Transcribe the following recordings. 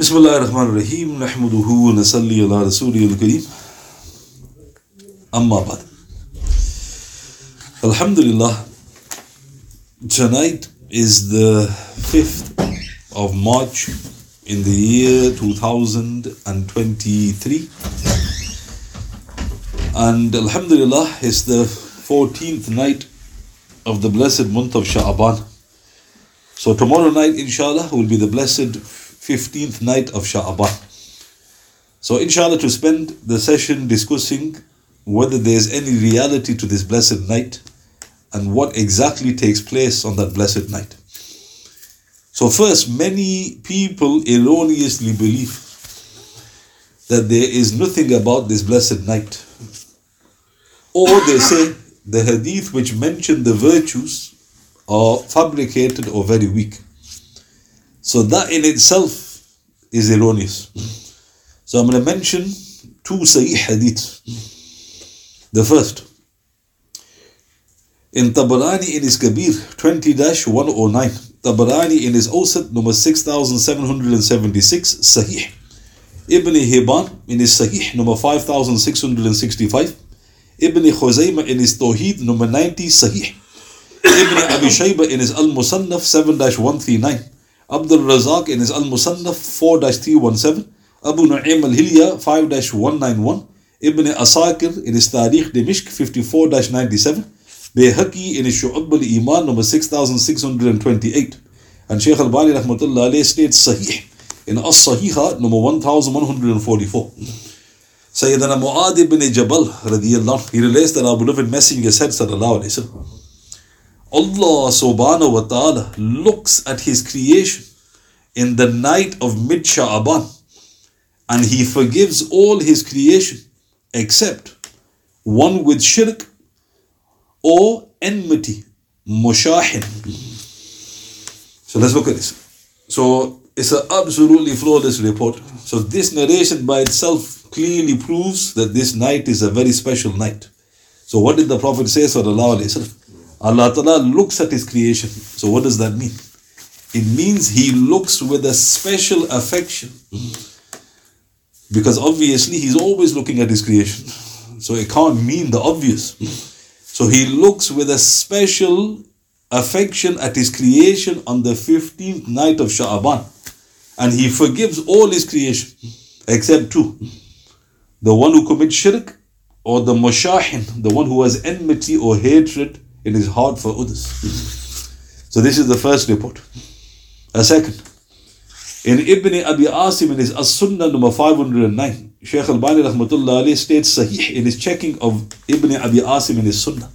بسم الله الرحمن الرحيم نحمده ونصلي على رسوله الكريم أما بعد Alhamdulillah tonight is the 5th of March in the year 2023 and Alhamdulillah it's the 14th night of the blessed month of Sha'aban so tomorrow night inshallah will be the blessed 15th night of Sha'aban. So, inshallah, to spend the session discussing whether there's any reality to this blessed night and what exactly takes place on that blessed night. So, first, many people erroneously believe that there is nothing about this blessed night. Or they say the hadith which mention the virtues are fabricated or very weak. So that in itself is erroneous. So I'm going to mention two Sahih hadiths. The first, in Tabarani in his Kabir 20-109, Tabarani in his Awsat number 6776, Sahih. Ibn Hibban in his Sahih number 5665, Ibn Khuzaymah in his Tawheed number 90, Sahih. Ibn Abi Shayba in his Al Musannaf 7-139. Abdul Razak in his Al Musannaf 4 317, Abu Nu'aym al Hilya 5 191, Ibn Asakir in his Tariq Dimishq 54 97, Bayhaqi in his Shu'ab al Iman number 6628, and Shaykh al Bani Rahmatullah alayhi states Sahih in As Sahiha number 1144. Sayyidina Mu'ad ibn Jabal radiyallahu he relates that our beloved messenger said sallallahu alayhi wa Allah subhanahu wa ta'ala looks at his creation in the night of mid Sha'aban and he forgives all his creation except one with shirk or enmity, mushahin. So let's look at this. So it's an absolutely flawless report. So this narration by itself clearly proves that this night is a very special night. So what did the Prophet say? Sallallahu Alaihi Wasallam? Allah Ta'ala looks at His creation. So, what does that mean? It means He looks with a special affection. Because obviously He's always looking at His creation. So, it can't mean the obvious. So, He looks with a special affection at His creation on the 15th night of Sha'aban. And He forgives all His creation except two the one who commits shirk or the mushahin, the one who has enmity or hatred in hard for others. So this is the first report. A second. In Ibn Abi Asim in his As-Sunnah number 509, Shaykh Albani rahmatullah alayhi states Sahih in his checking of Ibn Abi Asim in his Sunnah.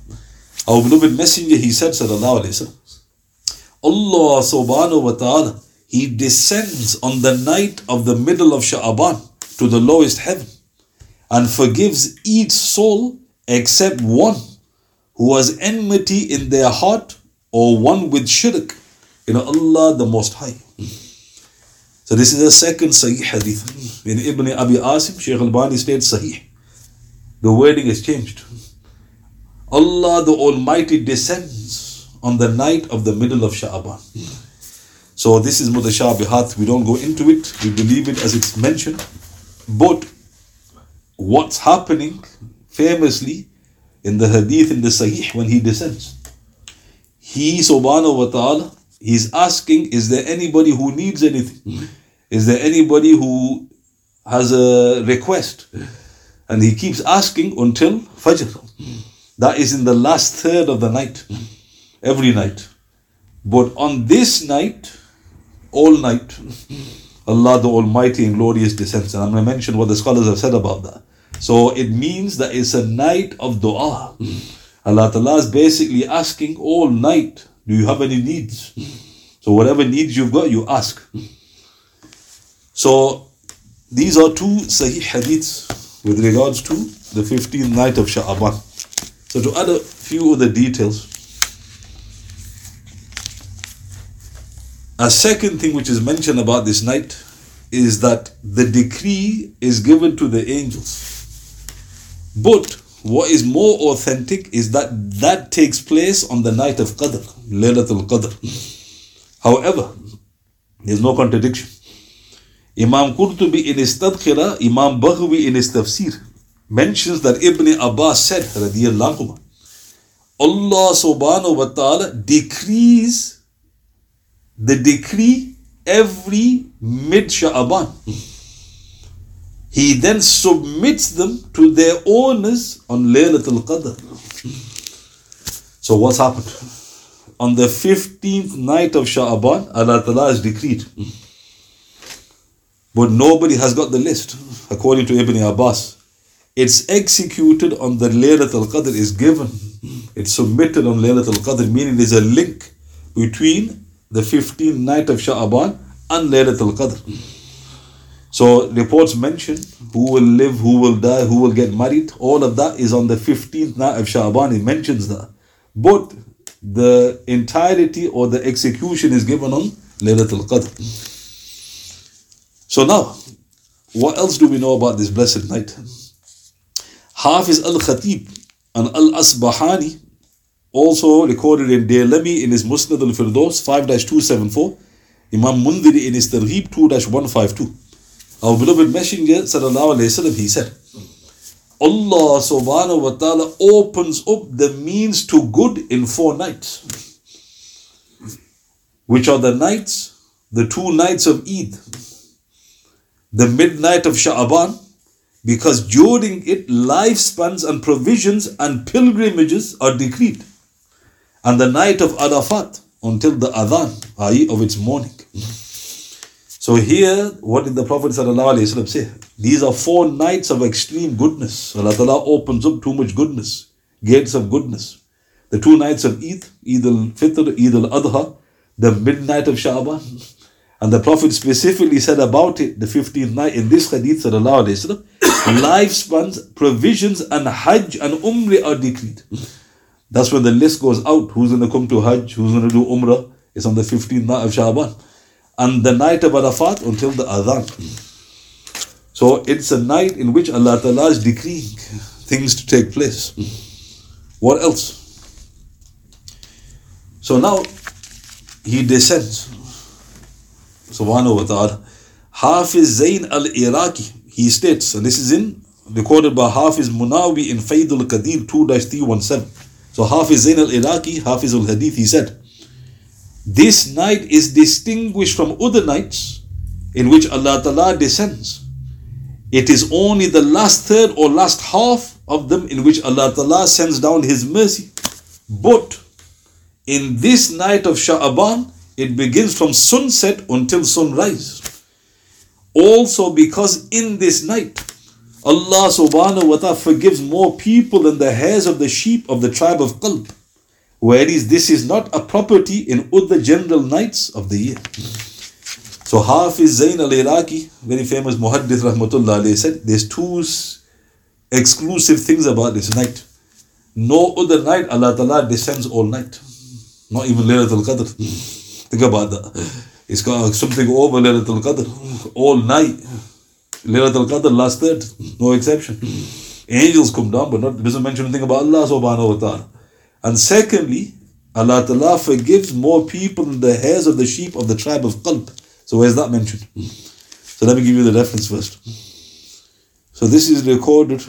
Our beloved messenger, he said, sallallahu alayhi wa Allah subhanahu wa ta'ala, he descends on the night of the middle of Sha'aban to the lowest heaven and forgives each soul except one who has enmity in their heart or one with shirk in Allah the Most High. So this is the second Sahih hadith. In Ibn Abi Asim, Shaykh Albani states Sahih. The wording is changed. Allah the Almighty descends on the night of the middle of Sha'aban. So this is mutashabihat. We don't go into it. We believe it as it's mentioned. But what's happening famously in the hadith in the Sahih when he descends. He subhanahu wa ta'ala, he's asking, is there anybody who needs anything? Is there anybody who has a request? And he keeps asking until Fajr. That is in the last third of the night. Every night. But on this night, all night, Allah the Almighty and Glorious descends. And I'm going to mention what the scholars have said about that. So it means that it's a night of dua. Allah Ta'ala is basically asking all night, do you have any needs? So whatever needs you've got, you ask. So these are two Sahih hadiths with regards to the 15th night of Sha'aban. So to add a few of the details, a second thing which is mentioned about this night is that the decree is given to the angels. But what is more authentic is that that takes place on the night of Qadr, Laylatul Qadr. However, there's no contradiction. Imam Qurtubi in his Tadkhira, Imam Baghawi in his Tafsir mentions that Ibn Abbas said, radiyallahu Allah subhanahu wa ta'ala decrees the decree every mid Sha'aban. He then submits them to their owners on Laylatul Qadr. So what's happened? On the 15th night of Sha'aban, Allah Ta'ala has decreed. But nobody has got the list, according to Ibn Abbas. It's executed on the Laylatul Qadr, is given. It's submitted on Laylatul Qadr, meaning there's a link between the 15th night of Sha'aban and Laylatul Qadr. So reports mention who will live, who will die, who will get married. All of that is on the 15th night of Sha'aban. It mentions that. But the entirety or the execution is given on Laylatul Qadr. So now, what else do we know about this blessed night? Hafiz al-Khatib and al-Asbahani also recorded in Daylami in his Musnad al-Firdaus 5-274, Imam Mundiri in his Targhib 2-152. Our beloved Messenger sallallahu alayhi wasallam, he said, Allah subhanahu wa ta'ala opens up the means to good in four nights. Which are the nights, the two nights of Eid, the midnight of Sha'aban, because during it lifespans and provisions and pilgrimages are decreed. And the night of Arafat until the Adhan, i.e. of its morning. So here, what did the Prophet say? These are four nights of extreme goodness. Allah Ta'ala opens up too much goodness, gates of goodness. The two nights of Eid, Eid al-Fitr, Eid al-Adha, the midnight of Sha'ban. And the Prophet specifically said about it, the 15th night, in this hadith, sallallahu lifespans, provisions, and Hajj and Umrah are decreed. That's when the list goes out. Who's going to come to Hajj? Who's going to do Umrah? It's on the 15th night of Sha'ban and the night of Arafat until the Adhan. So it's a night in which Allah Ta'ala is decreeing things to take place. What else? So now he descends. Subhanahu wa ta'ala. Hafiz Zain al Iraqi, he states, and this is in recorded by Hafiz Munawi in Faidul Qadir 2 317. So Hafiz Zain al Iraqi, Hafiz al Hadith, he said, this night is distinguished from other nights in which Allah Ta'ala descends. It is only the last third or last half of them in which Allah Ta'ala sends down His mercy. But in this night of Sha'aban, it begins from sunset until sunrise. Also, because in this night, Allah subhanahu wa ta'ala forgives more people than the hairs of the sheep of the tribe of Qalb. Whereas this is not a property in other general nights of the year. So Hafiz Zain al-Iraqi, very famous Muhaddith Rahmatullah alayhi said, there's two exclusive things about this night. No other night Allah Ta'ala descends all night. Not even Laylatul Qadr. Think about that. It's got something over Laylatul Qadr. All night. Laylatul Qadr last third. No exception. Angels come down, but not doesn't mention anything about Allah subhanahu wa ta'ala. And secondly, Allah Ta'ala forgives more people than the hairs of the sheep of the tribe of Qalb. So where's that mentioned? So let me give you the reference first. So this is recorded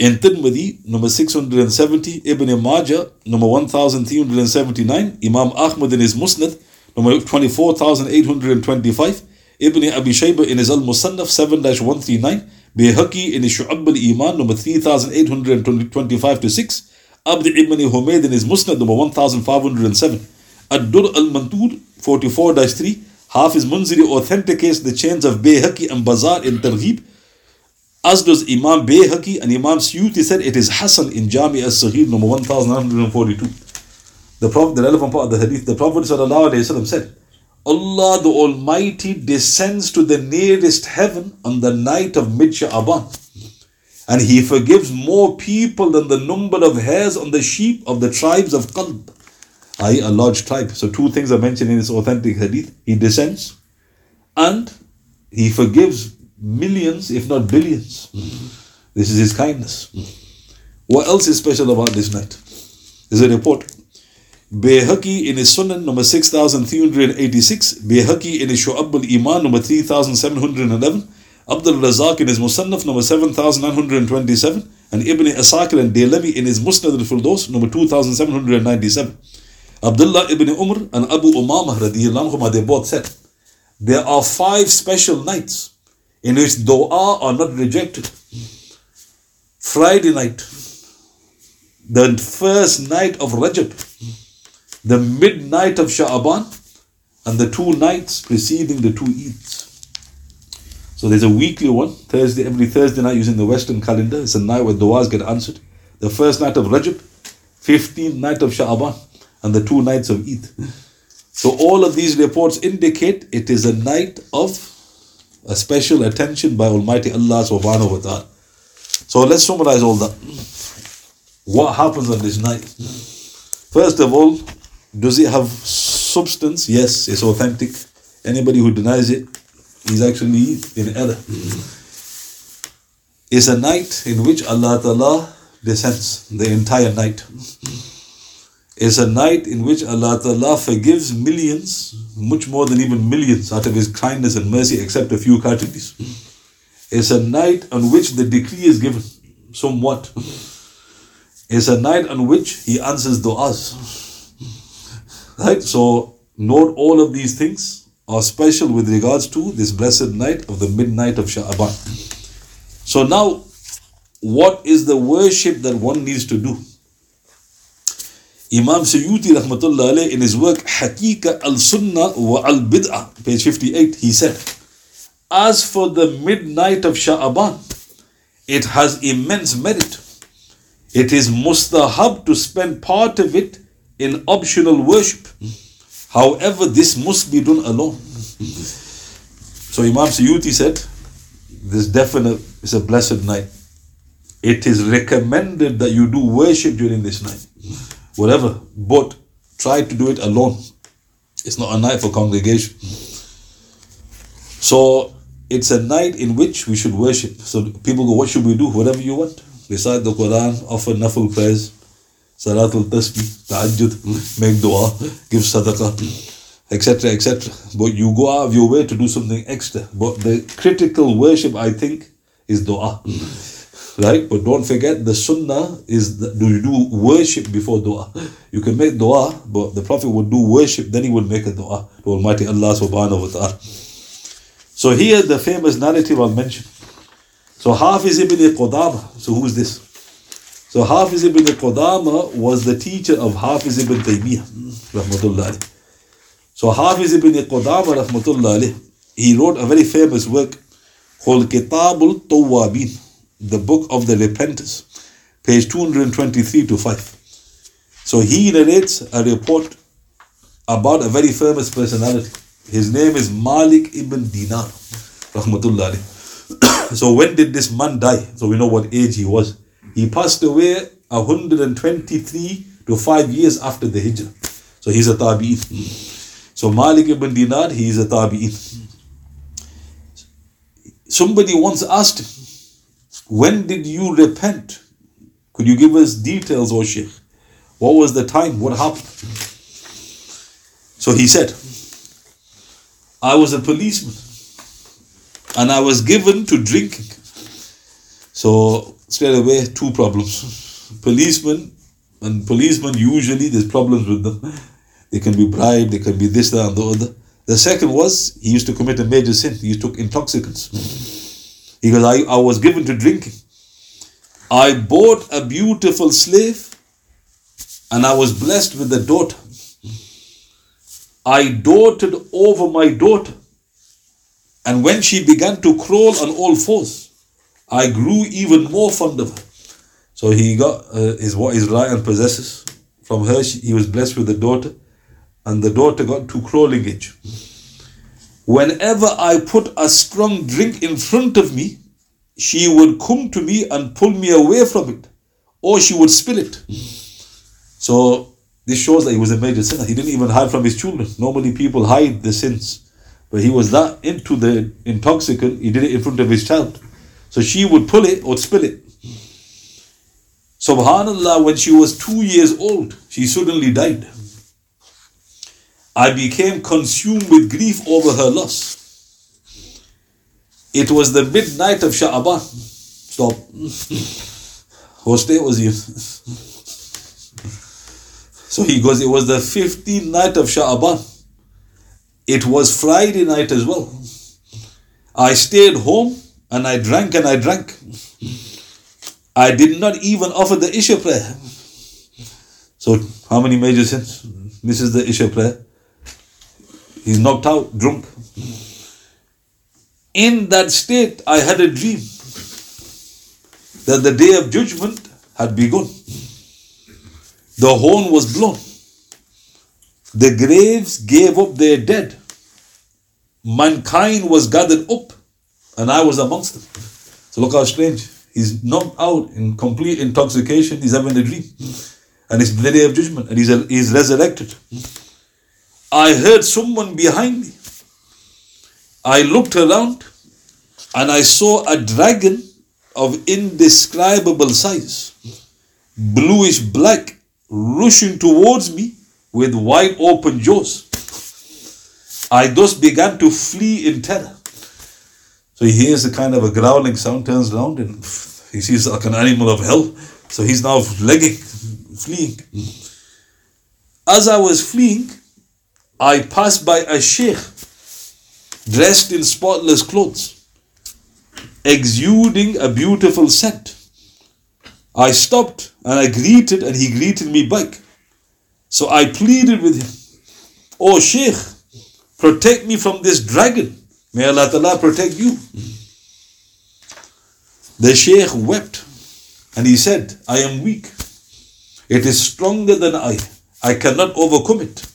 in Tirmidhi, number 670, Ibn Majah, number 1379, Imam Ahmad in his Musnad, number 24825, Ibn Abi Shayba in his Al Musannaf 7 139, Bayhaqi in his Shu'ab al Iman, number 3825 to 6, Abd ibn Humayd in his Musnad number 1507. Ad-Dur al-Mantur 44-3. Hafiz Munziri authenticates the chains of Bayhaqi and Bazar in Targhib. As does Imam Bayhaqi and Imam Suyuti said it is Hassan in Jami as-Saghir number 1942. The Prophet, the relevant part of the hadith, the Prophet said, Allah the Almighty descends to the nearest heaven on the night of Mid Sha'aban and he forgives more people than the number of hairs on the sheep of the tribes of Qalb, i.e., a large tribe. So, two things are mentioned in this authentic hadith. He descends and he forgives millions, if not billions. This is his kindness. What else is special about this night? There's a report. Bayhaqi in his Sunan number 6386, Bayhaqi in his Shu'ab al-Iman number 3711, Abdul Razak in his Musannaf number 7927, and Ibn Asakir and Daylami in his Musnad al-Firdaus number 2797. Abdullah ibn Umar and Abu Umamah radiallahu they both said, there are five special nights in which dua are not rejected. Friday night, the first night of Rajab, the midnight of Sha'aban, and the two nights preceding the two Eids. So there's a weekly one, Thursday, every Thursday night using the Western calendar. It's a night where du'as get answered. The first night of Rajab, 15th night of Sha'aban, and the two nights of Eid. So all of these reports indicate it is a night of a special attention by Almighty Allah subhanahu wa ta'ala. So let's summarize all that. What happens on this night? First of all, does it have substance? Yes, it's authentic. Anybody who denies it is actually in error. It's a night in which Allah Ta'ala descends the entire night. It's a night in which Allah Ta'ala forgives millions, much more than even millions, out of His kindness and mercy, except a few categories. It's a night on which the decree is given, somewhat. It's a night on which He answers du'as. Right? So, note all of these things are special with regards to this blessed night of the midnight of Sha'aban. So, now, what is the worship that one needs to do? Imam Suyuti rahmatullah in his work Hakika al-Sunnah wa al-Bid'ah, page 58, he said, As for the midnight of Sha'aban, it has immense merit. It is mustahab to spend part of it in optional worship. However, this must be done alone. So Imam Suyuti said, this definite is a blessed night. It is recommended that you do worship during this night. Whatever. But try to do it alone. It's not a night for congregation. So it's a night in which we should worship. So people go, what should we do? Whatever you want. Recite the Quran, offer nafil prayers, salatul tasbih, tahajjud, make dua, give sadaqah, etc., etc. But you go out of your way to do something extra. But the critical worship, I think, is dua. Right? But don't forget the sunnah is that do you do worship before dua? You can make dua, but the Prophet would do worship, then he would make a dua to Almighty Allah subhanahu wa ta'ala. So here the famous narrative I'll mention. So Hafiz ibn Qudama. So who's this? So Hafiz ibn Qudama was the teacher of Hafiz ibn Taymiyyah. Rahmatullah. So Hafiz ibn Qudama rahmatullahi, he wrote a very famous work called Kitabul Tawwabin the book of the repenters, page 223 to 5. So he narrates a report about a very famous personality. His name is Malik ibn Dinar, rahmatullahi. so when did this man die? So we know what age he was. He passed away 123 to 5 years after the Hijrah. So he's a tabi'in. So Malik ibn Dinar, he is a tabi'in. Somebody once asked him, when did you repent? Could you give us details, O Sheikh? What was the time? What happened? So he said, I was a policeman and I was given to drinking. So straight away, two problems. Policemen and policemen usually there's problems with them. They can be bribed, they can be this, that, and the other. The second was he used to commit a major sin. He took intoxicants. He goes, I, I was given to drinking. I bought a beautiful slave and I was blessed with a daughter. I doted over my daughter. And when she began to crawl on all fours, I grew even more fond of her. So he got uh, his what right hand possesses. From her, she, he was blessed with a daughter, and the daughter got to crawling age. Whenever I put a strong drink in front of me, she would come to me and pull me away from it, or she would spill it. So this shows that he was a major sinner. He didn't even hide from his children. Normally people hide the sins. But he was that into the intoxicant, he did it in front of his child. So she would pull it or spill it. Subhanallah, when she was two years old, she suddenly died. I became consumed with grief over her loss. It was the midnight of Sha'aban. Stop. what day was he? so he goes, it was the 15th night of Sha'aban. It was Friday night as well. I stayed home and I drank and I drank. I did not even offer the Isha prayer. So, how many major sins? This is the Isha prayer. He's knocked out, drunk. In that state, I had a dream that the day of judgment had begun. The horn was blown. The graves gave up their dead. Mankind was gathered up, and I was amongst them. So look how strange. He's knocked out in complete intoxication. He's having a dream. And it's the day of judgment, and he's, he's resurrected. I heard someone behind me. I looked around and I saw a dragon of indescribable size, bluish black, rushing towards me with wide open jaws. I thus began to flee in terror. He hears a kind of a growling sound, turns around, and he sees like an animal of hell. So he's now legging, fleeing. As I was fleeing, I passed by a sheikh dressed in spotless clothes, exuding a beautiful scent. I stopped and I greeted, and he greeted me back. So I pleaded with him, Oh Sheikh, protect me from this dragon. May Allah Ta'ala protect you. The Sheikh wept and he said, I am weak. It is stronger than I. I cannot overcome it.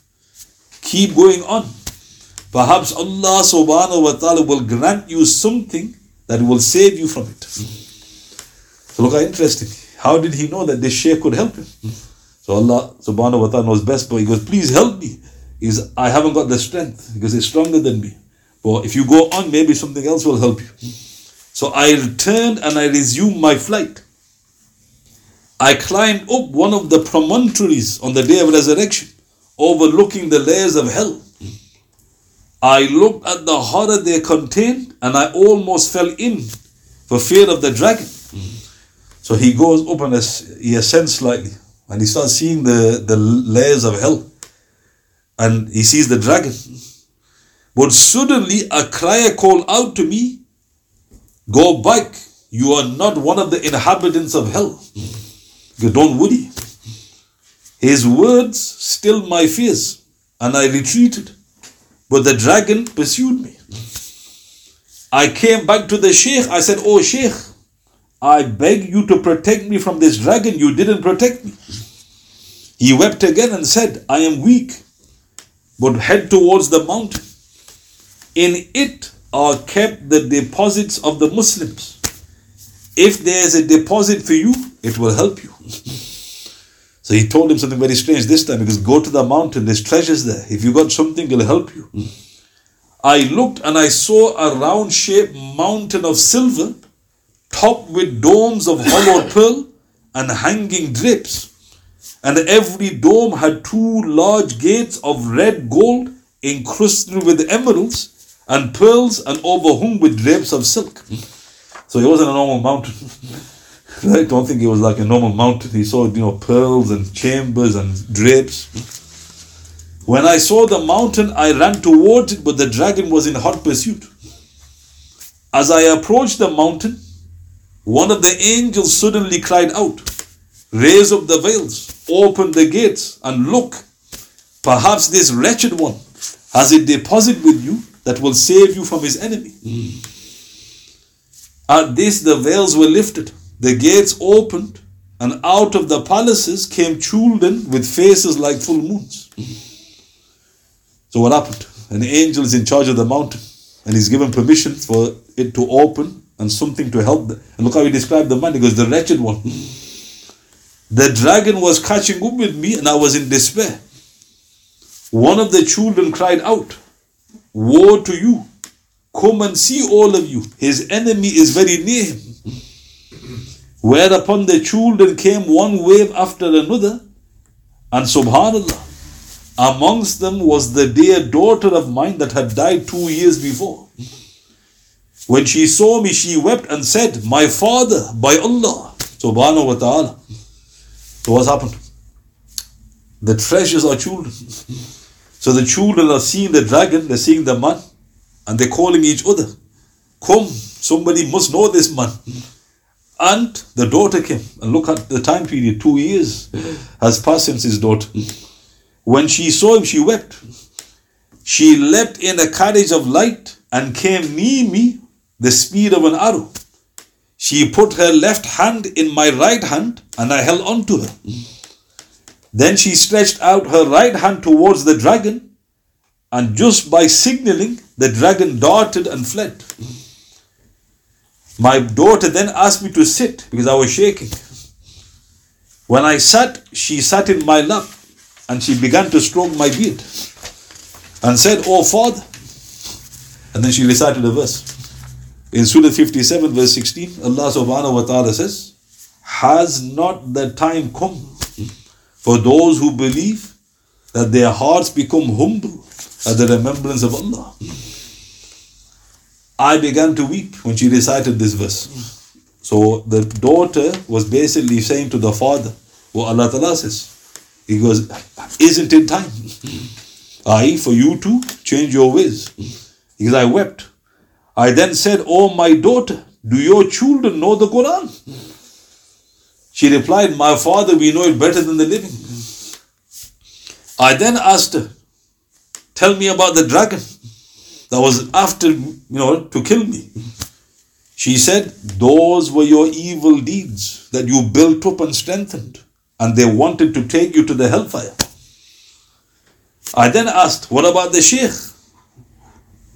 Keep going on. Perhaps Allah subhanahu wa ta'ala will grant you something that will save you from it. So look how interesting. How did he know that this sheikh could help him? So Allah subhanahu wa ta'ala knows best, but he goes, please help me. He's, I haven't got the strength because it's stronger than me. But if you go on, maybe something else will help you. So I returned and I resumed my flight. I climbed up one of the promontories on the day of resurrection, overlooking the layers of hell. I looked at the horror they contained and I almost fell in for fear of the dragon. So he goes up and he ascends slightly and he starts seeing the, the layers of hell and he sees the dragon. But suddenly a crier called out to me, Go back, you are not one of the inhabitants of hell. Don't worry. His words stilled my fears and I retreated. But the dragon pursued me. I came back to the Sheikh. I said, Oh Sheikh, I beg you to protect me from this dragon. You didn't protect me. He wept again and said, I am weak, but head towards the mountain. In it are kept the deposits of the Muslims. If there is a deposit for you, it will help you. So he told him something very strange this time because go to the mountain, there's treasures there. If you got something, it'll help you. I looked and I saw a round shaped mountain of silver, topped with domes of hollowed pearl and hanging drapes. And every dome had two large gates of red gold encrusted with emeralds and pearls and overhung with drapes of silk. So it wasn't a normal mountain. I don't think it was like a normal mountain. He saw, you know, pearls and chambers and drapes. When I saw the mountain, I ran towards it, but the dragon was in hot pursuit. As I approached the mountain, one of the angels suddenly cried out, Raise up the veils, open the gates, and look. Perhaps this wretched one has a deposit with you that will save you from his enemy. At this, the veils were lifted the gates opened, and out of the palaces came children with faces like full moons. So, what happened? An angel is in charge of the mountain, and he's given permission for it to open and something to help. Them. And look how he described the man. He goes, The wretched one. The dragon was catching up with me, and I was in despair. One of the children cried out, Woe to you! Come and see all of you. His enemy is very near him. Whereupon the children came one wave after another, and subhanallah, Amongst them was the dear daughter of mine that had died two years before. When she saw me, she wept and said, My father, by Allah, subhanahu wa ta'ala. So what's happened? The treasures are children. So the children are seeing the dragon, they're seeing the man, and they're calling each other. Come, somebody must know this man. And the daughter came. And look at the time period, two years has passed since his daughter. When she saw him, she wept. She leapt in a carriage of light and came near me, the speed of an arrow. She put her left hand in my right hand, and I held on to her. Then she stretched out her right hand towards the dragon, and just by signaling, the dragon darted and fled. My daughter then asked me to sit because I was shaking. When I sat, she sat in my lap and she began to stroke my beard and said, Oh Father. And then she recited a verse. In Surah 57, verse 16, Allah subhanahu wa ta'ala says, Has not the time come for those who believe that their hearts become humble at the remembrance of Allah? I began to weep when she recited this verse. So the daughter was basically saying to the father what Allah Ta'ala says. He goes, Isn't it time? I, for you to change your ways. Because I wept. I then said, Oh, my daughter, do your children know the Quran? She replied, My father, we know it better than the living. I then asked her, Tell me about the dragon that was after, you know, to kill me. She said, Those were your evil deeds that you built up and strengthened, and they wanted to take you to the hellfire. I then asked, What about the Sheikh,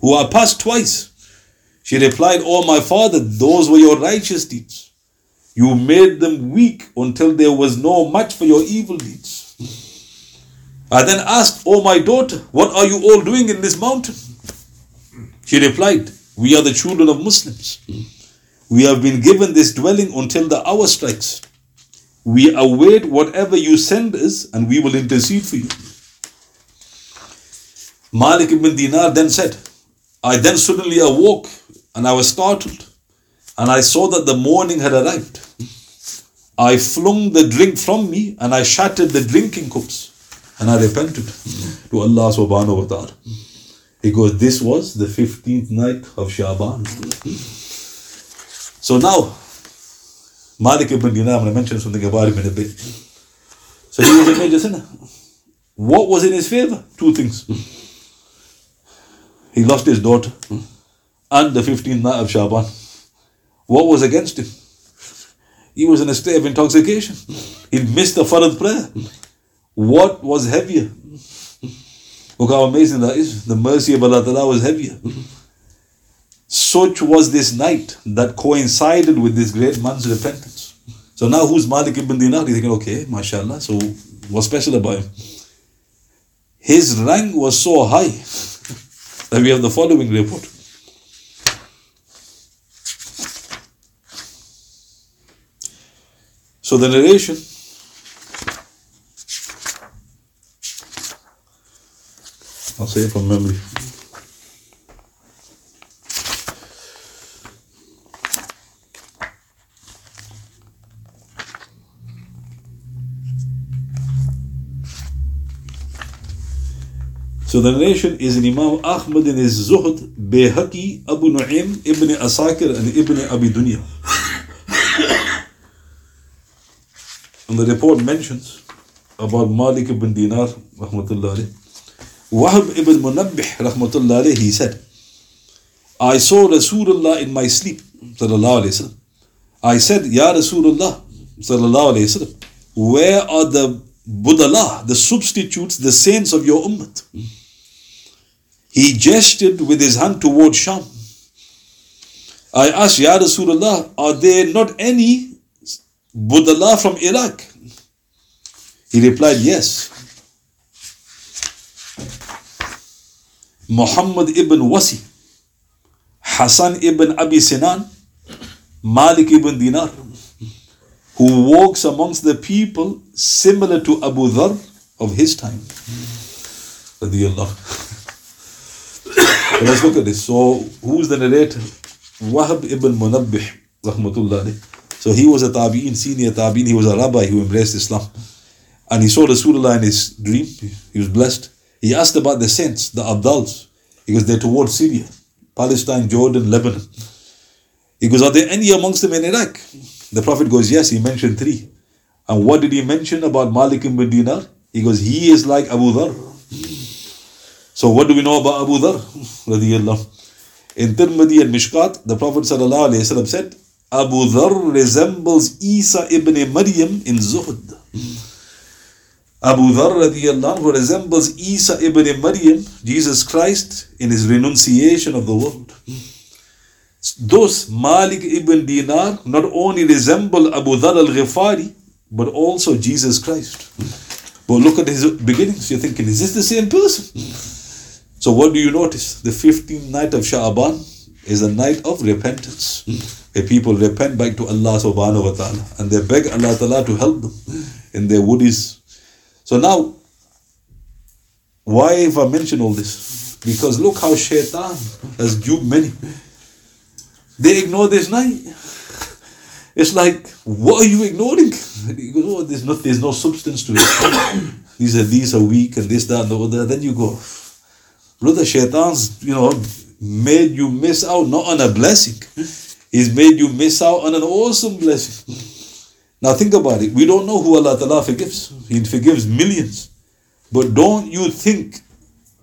who I passed twice? She replied, Oh, my father, those were your righteous deeds. You made them weak until there was no match for your evil deeds. I then asked, Oh, my daughter, what are you all doing in this mountain? She replied, We are the children of Muslims. We have been given this dwelling until the hour strikes. We await whatever you send us and we will intercede for you. Malik ibn Dinar then said, I then suddenly awoke and I was startled and I saw that the morning had arrived. I flung the drink from me and I shattered the drinking cups and I repented to Allah subhanahu wa ta'ala. He goes, This was the 15th night of Shaban. So now, Malik ibn Dinar, I'm going to mention something about him in a bit. So he was a major sinner. What was in his favor? Two things. He lost his daughter and the 15th night of Shaban. What was against him? He was in a state of intoxication. He missed the Farad prayer. What was heavier? Look how amazing that is. The mercy of Allah Ta'ala was heavier. Such was this night that coincided with this great man's repentance. So now who's Malik ibn Dinar? You're thinking, okay, mashallah. So what's special about him? His rank was so high that we have the following report. So the narration I'll say it from memory. So the narration is in Imam Ahmad in his Zuhd, Bayhaqi, Abu Nu'aym, Ibn Asakir, and Ibn Abi Dunya. And the report mentions about Malik ibn Dinar, rahmatullahi. Wahab ibn Munabbih, rahmatullah alayh, he said, I saw Rasulullah in my sleep, sallallahu alayhi. I said, Ya Rasulullah, sallallahu alayhi wasallam, where are the Budala, the substitutes, the saints of your ummah? He gestured with his hand toward Sham. I asked, Ya Rasulullah, are there not any Budala from Iraq? He replied, Yes. Muhammad ibn Wasi, Hassan ibn Abi Sinan, Malik ibn Dinar, who walks amongst the people similar to Abu Dhar of his time. Let's look at this. So, who's the narrator? Wahab ibn Munabbih, rahmatullah. So, he was a tabi'in, senior tabi'in. He was a rabbi who embraced Islam. And he saw Rasulullah in his dream. He was blessed. He asked about the saints, the Abdals, because they're towards Syria, Palestine, Jordan, Lebanon. He goes, Are there any amongst them in Iraq? The Prophet goes, Yes, he mentioned three. And what did he mention about Malik ibn Dinar? He goes, He is like Abu Dhar. So what do we know about Abu Dhar? In Tirmidhi and Mishkat, the Prophet said, Abu Dhar resembles Isa ibn Maryam in Zuhd. Abu Dhar radiallahu resembles Isa ibn Maryam, Jesus Christ, in his renunciation of the world. Those Malik ibn Dinar not only resemble Abu Dhar al-Ghifari, but also Jesus Christ. But look at his beginnings. You're thinking, is this the same person? So what do you notice? The 15th night of Sha'aban is a night of repentance. Where people repent back to Allah subhanahu wa ta'ala and they beg Allah ta'ala to help them in their woodies. So now, why have I mentioned all this? Because look how shaitan has duped many. They ignore this night. It's like, what are you ignoring? Goes, oh, there's no, there's no substance to it. these are these are weak and this, that, and the other. Then you go, brother, shaitan's, you know, made you miss out not on a blessing. He's made you miss out on an awesome blessing. Now think about it. We don't know who Allah Ta'ala forgives. He forgives millions. But don't you think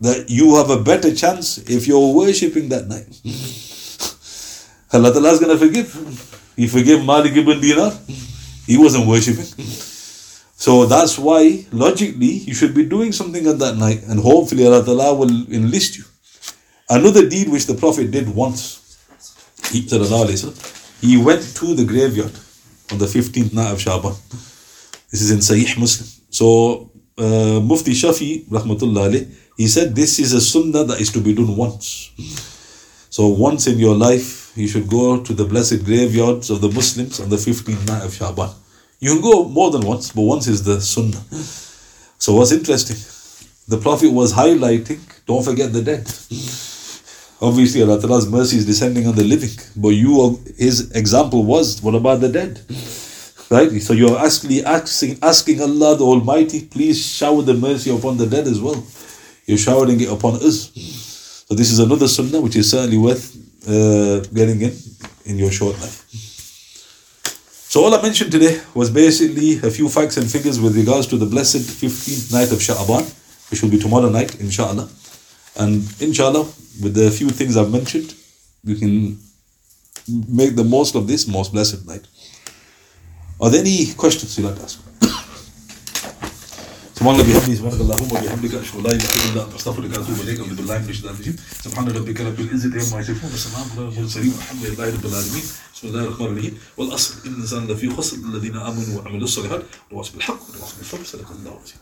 that you have a better chance if you're worshipping that night? Allah Ta'ala is going to forgive. He forgave Malik ibn Dinar. He wasn't worshipping. So that's why, logically, you should be doing something on that night, and hopefully Allah Ta'ala will enlist you. Another deed which the Prophet did once, he, went to the graveyard on the 15th night of Shaban. This is in Sahih Muslim. So, uh, Mufti Shafi, rahmatullah he said this is a sunnah that is to be done once. So, once in your life, you should go to the blessed graveyards of the Muslims on the 15th night of Shaban. You can go more than once, but once is the sunnah. So, what's interesting? The Prophet was highlighting, don't forget the dead. Obviously, Allah Ta'ala's mercy is descending on the living. But you, his example was, what about the dead? Right? So you're actually asking, asking Allah the Almighty, please shower the mercy upon the dead as well. You're showering it upon us. So this is another sunnah which is certainly worth uh, getting in in your short life. So all I mentioned today was basically a few facts and figures with regards to the blessed 15th night of Sha'aban, which will be tomorrow night, inshallah. And inshallah, with the few things I've mentioned, you can make the most of this most blessed night. Are there any questions you'd like to ask? سبحان الله بحمده سبحانك اللهم وبحمدك اشهد ان لا اله الا انت استغفرك واتوب اليك اعوذ بالله من الشيطان الرجيم سبحان ربك رب العزه عما يصفون وسلام على المرسلين والحمد لله رب العالمين بسم الله الرحمن الرحيم والاصل ان الانسان لفي خسر الذين امنوا وعملوا الصالحات وتواصوا بالحق وتواصوا بالصبر صدق الله العظيم